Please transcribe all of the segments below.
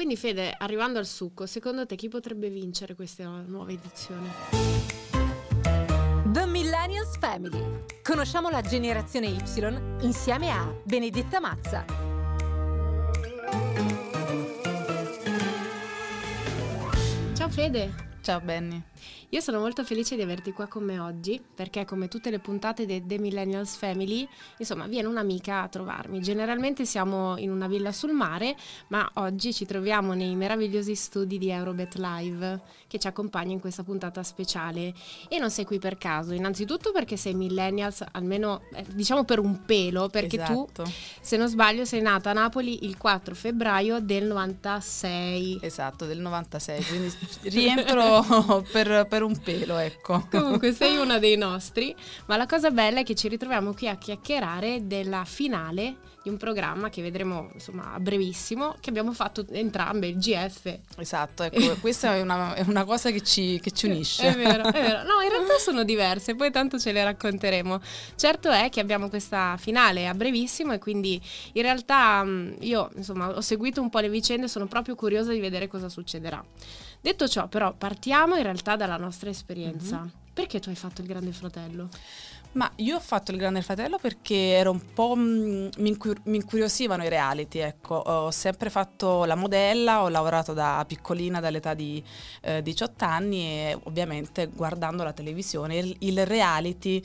Quindi Fede, arrivando al succo, secondo te chi potrebbe vincere questa nuova edizione? The Millennials Family. Conosciamo la generazione Y insieme a Benedetta Mazza. Ciao Fede! Ciao Benny. Io sono molto felice di averti qua con me oggi perché come tutte le puntate di The Millennials Family, insomma, viene un'amica a trovarmi. Generalmente siamo in una villa sul mare, ma oggi ci troviamo nei meravigliosi studi di Eurobet Live che ci accompagna in questa puntata speciale. E non sei qui per caso, innanzitutto perché sei millennials, almeno eh, diciamo per un pelo, perché esatto. tu, se non sbaglio, sei nata a Napoli il 4 febbraio del 96. Esatto, del 96, quindi rientro per, per per un pelo, ecco. Comunque sei una dei nostri, ma la cosa bella è che ci ritroviamo qui a chiacchierare della finale di un programma che vedremo insomma a brevissimo, che abbiamo fatto entrambe, il GF. Esatto, ecco, questa è una, è una cosa che ci, che ci unisce. È vero, è vero. No, in realtà sono diverse, poi tanto ce le racconteremo. Certo è che abbiamo questa finale a brevissimo e quindi in realtà io insomma ho seguito un po' le vicende, sono proprio curiosa di vedere cosa succederà. Detto ciò, però, partiamo in realtà dalla nostra esperienza. Mm-hmm. Perché tu hai fatto il Grande Fratello? Ma io ho fatto il Grande Fratello perché ero un po'. Mm, mi, incur- mi, incuriosivano i reality, ecco. Ho sempre fatto la modella, ho lavorato da piccolina, dall'età di eh, 18 anni e ovviamente guardando la televisione, il, il reality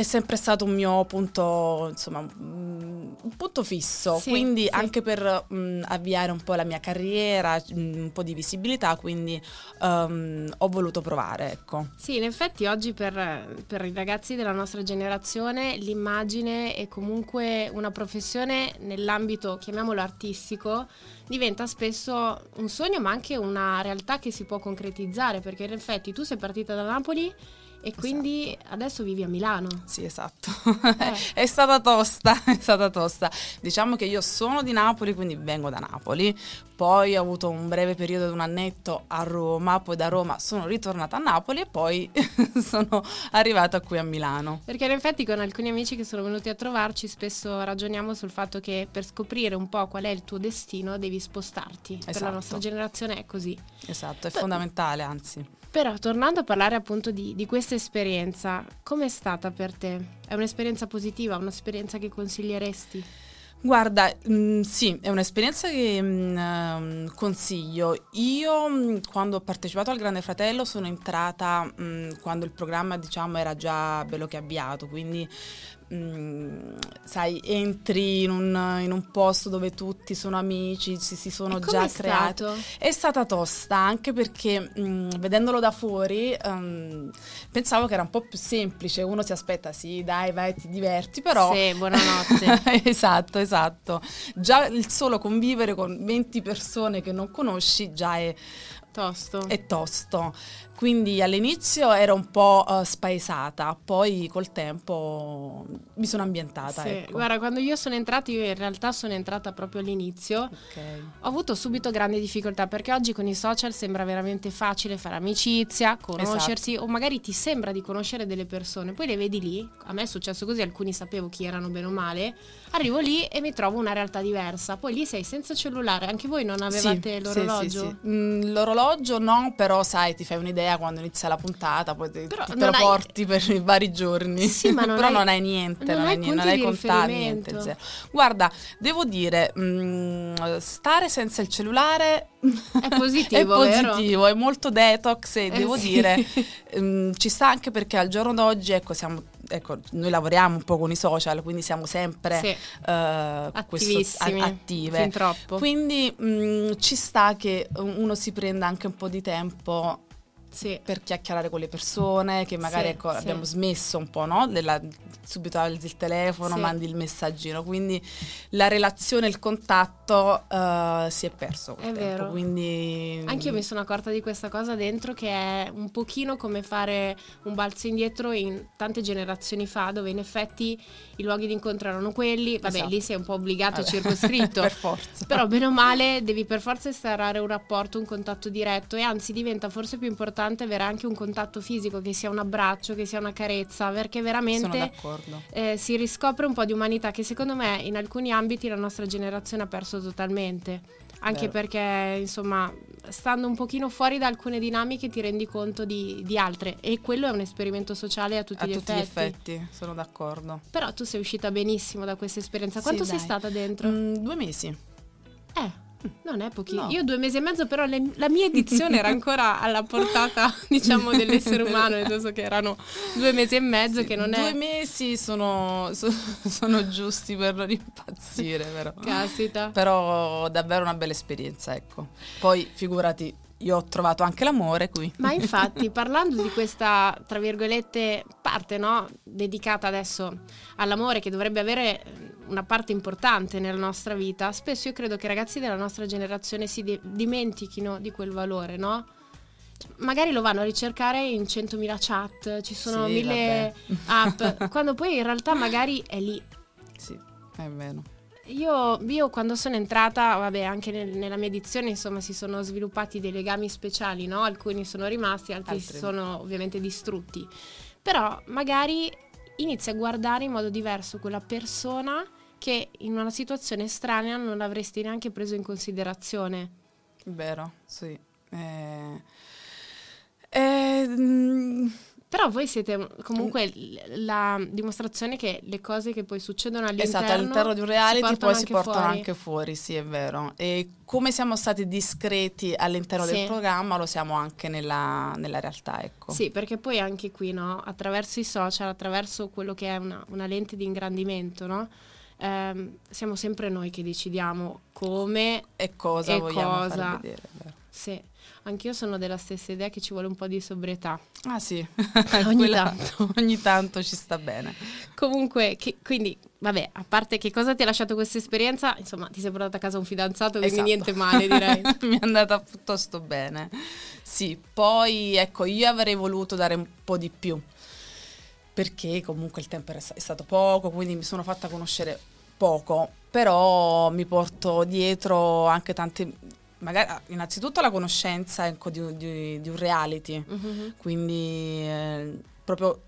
è sempre stato un mio punto, insomma, mm, un punto fisso, sì, quindi sì. anche per mh, mm, avviare un po' la mia carriera, mh, mm, un po' di visibilità, quindi um, ho voluto provare, ecco. Sì, in effetti oggi per, per, i ragazzi della nostra generazione l'immagine è comunque una professione nell'ambito, chiamiamolo artistico, diventa spesso un sogno ma anche una realtà che si può concretizzare, perché in effetti tu sei partita da Napoli e quindi esatto. adesso vivi a Milano. Sì, esatto. Eh. è stata tosta, è stata tosta. Diciamo che io sono di Napoli, quindi vengo da Napoli. Poi ho avuto un breve periodo di un annetto a Roma, poi da Roma sono ritornata a Napoli e poi sono arrivata qui a Milano. Perché in effetti con alcuni amici che sono venuti a trovarci spesso ragioniamo sul fatto che per scoprire un po' qual è il tuo destino devi spostarti. Esatto. Per la nostra esatto. generazione è così. Esatto, è fondamentale anzi. Però tornando a parlare appunto di, di questa esperienza, com'è stata per te? È un'esperienza positiva, un'esperienza che consiglieresti? Guarda, mh, mm, sì, è un'esperienza che mh, mm, consiglio. Io mh, mm, quando ho partecipato al Grande Fratello sono entrata quando il programma diciamo era già bello che avviato, quindi Mm, sai, entri in un, in un, posto dove tutti sono amici, si, si sono già creati. È stata tosta anche perché mh, mm, vedendolo da fuori um, pensavo che era un po' più semplice. Uno si aspetta, sì, dai, vai, ti diverti, però. Sì, buonanotte. esatto, esatto. Già il solo convivere con 20 persone che non conosci già è tosto. È tosto. Quindi all'inizio ero un po' uh, spaesata, poi col tempo mi sono ambientata. Sì, ecco. guarda, quando io sono entrata, io in realtà sono entrata proprio all'inizio, okay. ho avuto subito grandi difficoltà perché oggi con i social sembra veramente facile fare amicizia, conoscersi esatto. o magari ti sembra di conoscere delle persone, poi le vedi lì, a me è successo così, alcuni sapevo chi erano bene o male, arrivo lì e mi trovo una realtà diversa, poi lì sei senza cellulare, anche voi non avevate sì, l'orologio? Sì, sì, mm, l'orologio no, però sai, ti fai un'idea idea quando inizia la puntata, poi te, te lo porti per i vari giorni. Sì, ma non Però hai, non hai niente, non, non hai, niente, non hai contatti, niente. Zero. Guarda, devo dire, mh, mm, stare senza il cellulare è positivo, è positivo, è molto detox e eh devo sì. dire, mh, mm, ci sta anche perché al giorno d'oggi, ecco, siamo ecco, noi lavoriamo un po' con i social, quindi siamo sempre sì. uh, questo, attive. Fin troppo. Quindi mh, mm, ci sta che uno si prenda anche un po' di tempo sì. per chiacchierare con le persone, che magari sì, ecco, sì. abbiamo smesso un po', no? Della, subito alzi il telefono, mandi il messaggino, quindi la relazione, il contatto uh, si è perso. È tempo, vero. Quindi... Anche io mi sono accorta di questa cosa dentro che è un pochino come fare un balzo indietro in tante generazioni fa, dove in effetti i luoghi di incontro erano quelli, vabbè esatto. lì sei un po' obbligato, Vabbè. circoscritto, per forza. però bene o male devi per forza instaurare un rapporto, un contatto diretto e anzi diventa forse più importante avere anche un contatto fisico, che sia un abbraccio, che sia una carezza, perché veramente eh, si riscopre un po' di umanità che secondo me in alcuni ambiti la nostra generazione ha perso totalmente Anche Vero. perché, insomma, stando un pochino fuori da alcune dinamiche ti rendi conto di, di altre e quello è un esperimento sociale a tutti, A gli, tutti effetti. gli effetti, sono d'accordo. Però tu sei uscita benissimo da questa esperienza. Sì, Quanto sei dai. stata dentro? Mm, due mesi. Eh, non è pochino. No. Io due mesi e mezzo, però le- la mia edizione era ancora alla portata, diciamo, dell'essere umano, nel senso che erano due mesi e mezzo, che non due è... mesi sono, so- sono giusti per non impazzire, però. Caspita. Però davvero una bella esperienza, ecco. Poi figurati, io ho trovato anche l'amore qui. Ma infatti, parlando di questa, tra virgolette, parte, no? Dedicata adesso all'amore, che dovrebbe avere una parte importante nella nostra vita, spesso io credo che i ragazzi della nostra generazione si di- dimentichino di quel valore, no? Magari lo vanno a ricercare in 100.000 chat, ci sono Sì, mille vabbè. app, quando poi in realtà magari è lì. Sì, è vero. Io, io quando sono entrata, vabbè, anche nel- nella mia edizione, insomma, si sono sviluppati dei legami speciali, no? Alcuni sono rimasti, altri, Altri. sono ovviamente distrutti. Però magari inizi a guardare in modo diverso quella persona che in una situazione estranea non avresti neanche preso in considerazione. Vero, sì. Eh, eh, mm, Però voi siete comunque la dimostrazione che le cose che poi succedono all'interno, esatto, all'interno di un reality si poi si portano fuori. anche fuori, sì, è vero. E come siamo stati discreti all'interno Sì. del programma, lo siamo anche nella, nella realtà, ecco. Sì, perché poi anche qui, no, attraverso i social, attraverso quello che è una, una lente di ingrandimento, no, ehm, siamo sempre noi che decidiamo come, E cosa E vogliamo cosa. vedere, vero. se... Anch'io sono della stessa idea che ci vuole un po' di sobrietà. Ah sì, Ogni Quella- tanto. ogni tanto ci sta bene. Comunque, che- quindi, vabbè, a parte che cosa ti ha lasciato questa esperienza, insomma, ti sei portata a casa un fidanzato, quindi Esatto. niente male, direi. Mi è andata piuttosto bene. Sì, poi ecco, io avrei voluto dare un po' di più, perché comunque il tempo era- è stato poco, quindi mi sono fatta conoscere poco, però mi porto dietro anche tante, magari innanzitutto la conoscenza ecco, di, un- di- di un reality, Mhm. quindi eh, proprio,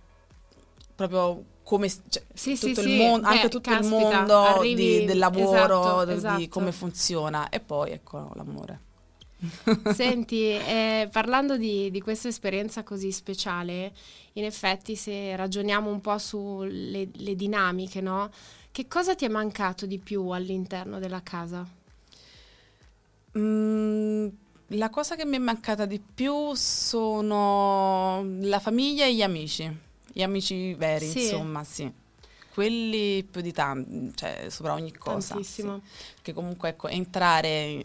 proprio come cioè, Sì, sì, tutto il sì. mondo, Beh, anche tutto il caspita, mondo arrivi- di- del lavoro, esatto, di esatto. come funziona e poi ecco l'amore. Senti, eh, parlando di, di questa esperienza così speciale, in effetti se ragioniamo un po' sulle le dinamiche, no? Che cosa ti è mancato di più all'interno della casa? Mm, la cosa che mi è mancata di più sono la famiglia e gli amici, gli amici veri, Sì. insomma, sì. Quelli più di tanto, cioè sopra ogni cosa. Tantissimo. sì. Che comunque, ecco, entrare,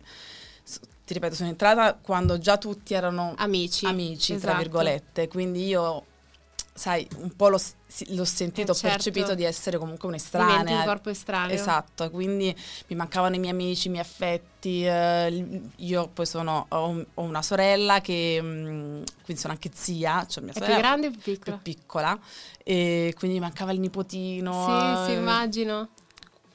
ti ripeto, sono entrata quando già tutti erano Amici. amici, tra esatto. virgolette, quindi io, sai, un po' l'ho, sì, l'ho sentito, Eh, ho certo. percepito di essere comunque Diventi un'estranea. un corpo estraneo. Esatto, quindi mi mancavano i miei amici, i miei affetti. eh, io poi sono, ho, ho una sorella che, mm, quindi sono anche zia, cioè mia È più sorella grande o più più piccola? piccola, e quindi mi mancava il nipotino. Sì, sì, eh, immagino.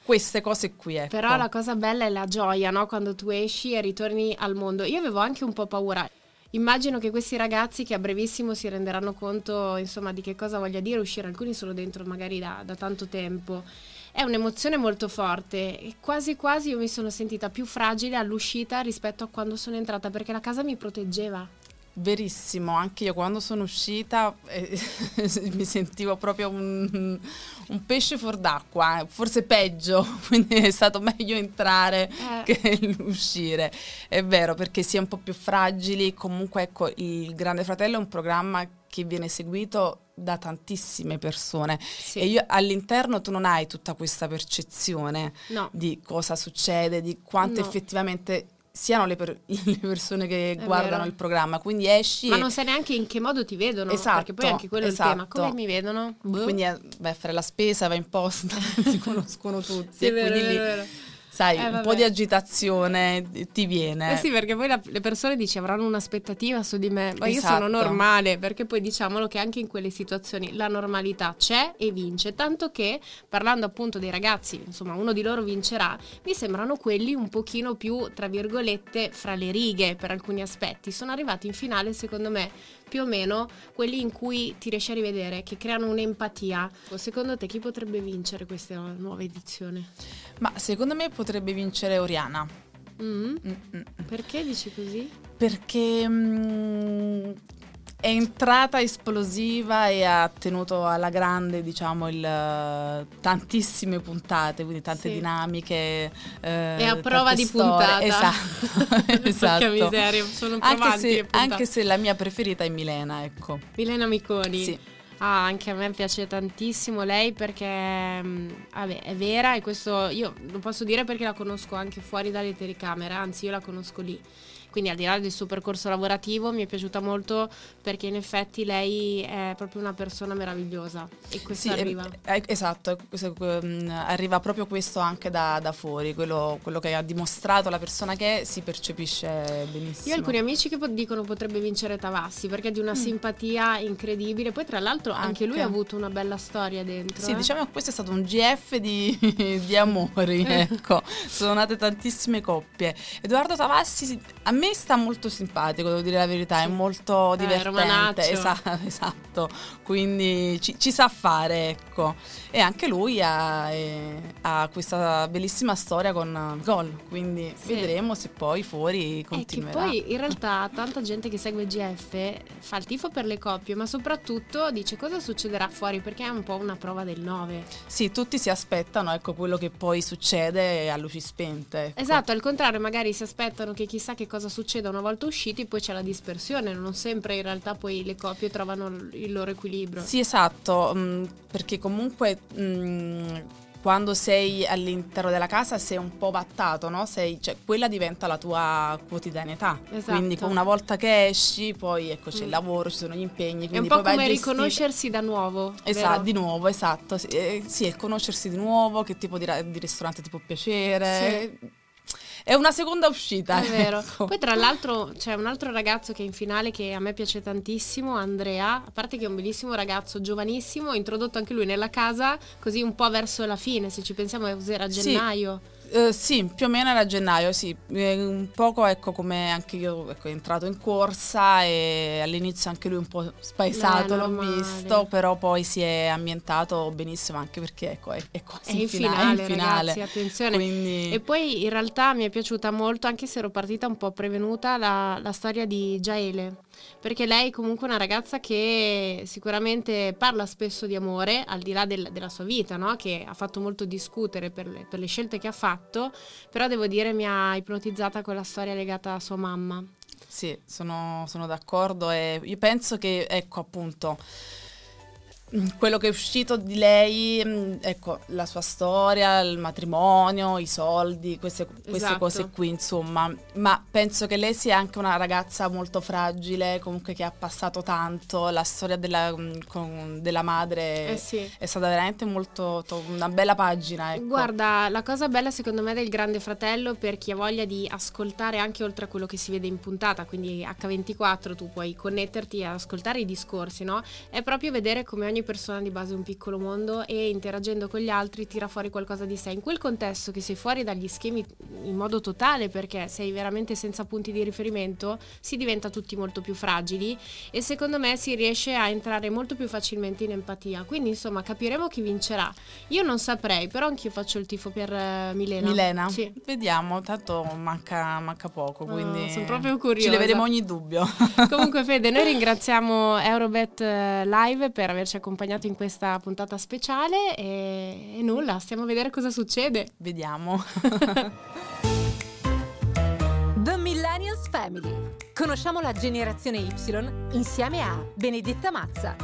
Queste cose qui, ecco. Però la cosa bella è la gioia, no? Quando tu esci e ritorni al mondo. Io avevo anche un po' paura. Immagino che questi ragazzi che a brevissimo si renderanno conto, insomma, di che cosa voglia dire uscire. Alcuni sono dentro magari da, da tanto tempo. È un'emozione molto forte quasi quasi io mi sono sentita più fragile all'uscita rispetto a quando sono entrata perché la casa mi proteggeva. Verissimo, anche io quando sono uscita eh, mi sentivo proprio un, un pesce fuor d'acqua, eh, forse peggio, quindi è stato meglio entrare Eh. che uscire. È vero, perché si è un po' più fragili, comunque ecco, il Grande Fratello è un programma che viene seguito da tantissime persone Sì. e io all'interno tu non hai tutta questa percezione No. di cosa succede, di quanto No. effettivamente siano le, per- le persone che È guardano vero. il programma. Quindi esci Ma e non sai neanche in che modo ti vedono, Esatto, perché poi anche quello è il tema. esatto. Come mi vedono? Boh. quindi eh, vai a fare la spesa, vai in posta, ti conoscono tutti. Sì, e vero, quindi lì, vero, vero. Sai, Eh, un po' di agitazione ti viene. Eh sì, perché poi la- le persone dici avranno un'aspettativa su di me, ma io Esatto. sono normale, perché poi diciamolo che anche in quelle situazioni la normalità c'è e vince, tanto che parlando appunto dei ragazzi, insomma uno di loro vincerà, mi sembrano quelli un pochino più, tra virgolette, fra le righe per alcuni aspetti. Sono arrivati in finale, secondo me, più o meno quelli in cui ti riesci a rivedere, che creano un'empatia. Secondo te chi potrebbe vincere questa nuova edizione? Ma secondo me potrebbe vincere Oriana. Mm. Mm-mm. Perché dici così? Perché mm, è entrata esplosiva e ha tenuto alla grande, diciamo, il, tantissime puntate, quindi tante sì. dinamiche. Eh, e a prova di storie. puntata. Esatto, esatto. miseria, sono anche se, anche se la mia preferita è Milena, ecco. Milena Miconi. Sì. Ah, anche a me piace tantissimo lei perché mm, vabbè, è vera e questo io lo posso dire perché la conosco anche fuori dalle telecamere, anzi io la conosco lì. Quindi al di là del suo percorso lavorativo mi è piaciuta molto perché in effetti lei è proprio una persona meravigliosa e questo sì, arriva. È, è, esatto, mm, arriva proprio questo anche da, da fuori, quello, quello, che ha dimostrato la persona che è si percepisce benissimo. Io ho alcuni amici che dicono potrebbe vincere Tavassi perché è di una mm. simpatia incredibile, poi tra l'altro anche, anche, lui ha avuto una bella storia dentro. Sì, eh? diciamo che questo è stato un GF di, di amori, ecco, sono nate tantissime coppie. Edoardo Tavassi a me sta molto simpatico, devo dire la verità, è molto eh, divertente. Esatto, esatto, quindi ci, ci, sa fare, ecco. E anche lui ha, è, ha questa bellissima storia con Gol, quindi sì. vedremo se poi fuori continuerà. E poi in realtà tanta gente che segue GF fa il tifo per le coppie, ma soprattutto dice cosa succederà fuori perché è un po' una prova del 9. Sì, tutti si aspettano, ecco, quello che poi succede a luci spente. Ecco. Esatto, al contrario, magari si aspettano che chissà che cosa succeda una volta usciti, poi c'è la dispersione, non sempre in realtà poi le coppie trovano il loro equilibrio. Sì, esatto, mm, perché comunque mh, mm, quando sei all'interno della casa sei un po' vattato, no? Sei, cioè, quella diventa la tua quotidianità. Esatto. Quindi una volta che esci, poi ecco, c'è mm. il lavoro, ci sono gli impegni. È un po' come riconoscersi da nuovo. Esatto, di nuovo, esatto. Sì, eh, sì, è conoscersi di nuovo, che tipo di, di ristorante ti può piacere. Sì è una seconda uscita. È vero. Ecco. Poi tra l'altro c'è un altro ragazzo che è in finale che a me piace tantissimo, Andrea, a parte che è un bellissimo ragazzo, giovanissimo, introdotto anche lui nella casa, così un po' verso la fine, se ci pensiamo era gennaio. Sì. Uh, sì, più o meno era gennaio, sì. Eh, un poco ecco come anche io ecco, è entrato in corsa e all'inizio anche lui un po' spaesato, l'ho visto, però poi si è ambientato benissimo anche perché ecco, è, è quasi è in, finale, finale, in finale. Ragazzi, attenzione. Quindi... E poi in realtà mi è piaciuta molto, anche se ero partita un po' prevenuta, la, la storia di Jaele perché lei è comunque una ragazza che sicuramente parla spesso di amore, al di là del, della sua vita, no? che ha fatto molto discutere per le, per le scelte che ha fatto, però devo dire mi ha ipnotizzata quella storia legata a sua mamma. Sì, sono, sono d'accordo e io penso che, ecco appunto, quello che è uscito di lei, mm, ecco, la sua storia, il matrimonio, i soldi, queste, queste esatto. cose qui, insomma. Ma penso che lei sia anche una ragazza molto fragile, comunque che ha passato tanto. La storia della, mm, con, della madre eh sì. è stata veramente molto, to, una bella pagina. Ecco. Guarda, la cosa bella secondo me del Grande Fratello, per chi ha voglia di ascoltare anche oltre a quello che si vede in puntata, quindi H24 tu puoi connetterti e ascoltare i discorsi, no? È proprio vedere come ogni persona di base un piccolo mondo e interagendo con gli altri tira fuori qualcosa di sé. In quel contesto che sei fuori dagli schemi in modo totale perché sei veramente senza punti di riferimento, si diventa tutti molto più fragili e secondo me si riesce a entrare molto più facilmente in empatia. Quindi insomma capiremo chi vincerà. Io non saprei, però anch'io faccio il tifo per uh, Milena. Milena? Sì. Vediamo, tanto manca, manca poco, quindi oh, sono proprio curiosa. Ci leveremo ogni dubbio. Comunque Fede, noi ringraziamo Eurobet eh, Live per averci accompagnato accompagnato in questa puntata speciale e, e nulla, stiamo a vedere cosa succede. Vediamo. The Millennials Family. Conosciamo la generazione Y insieme a Benedetta Mazza.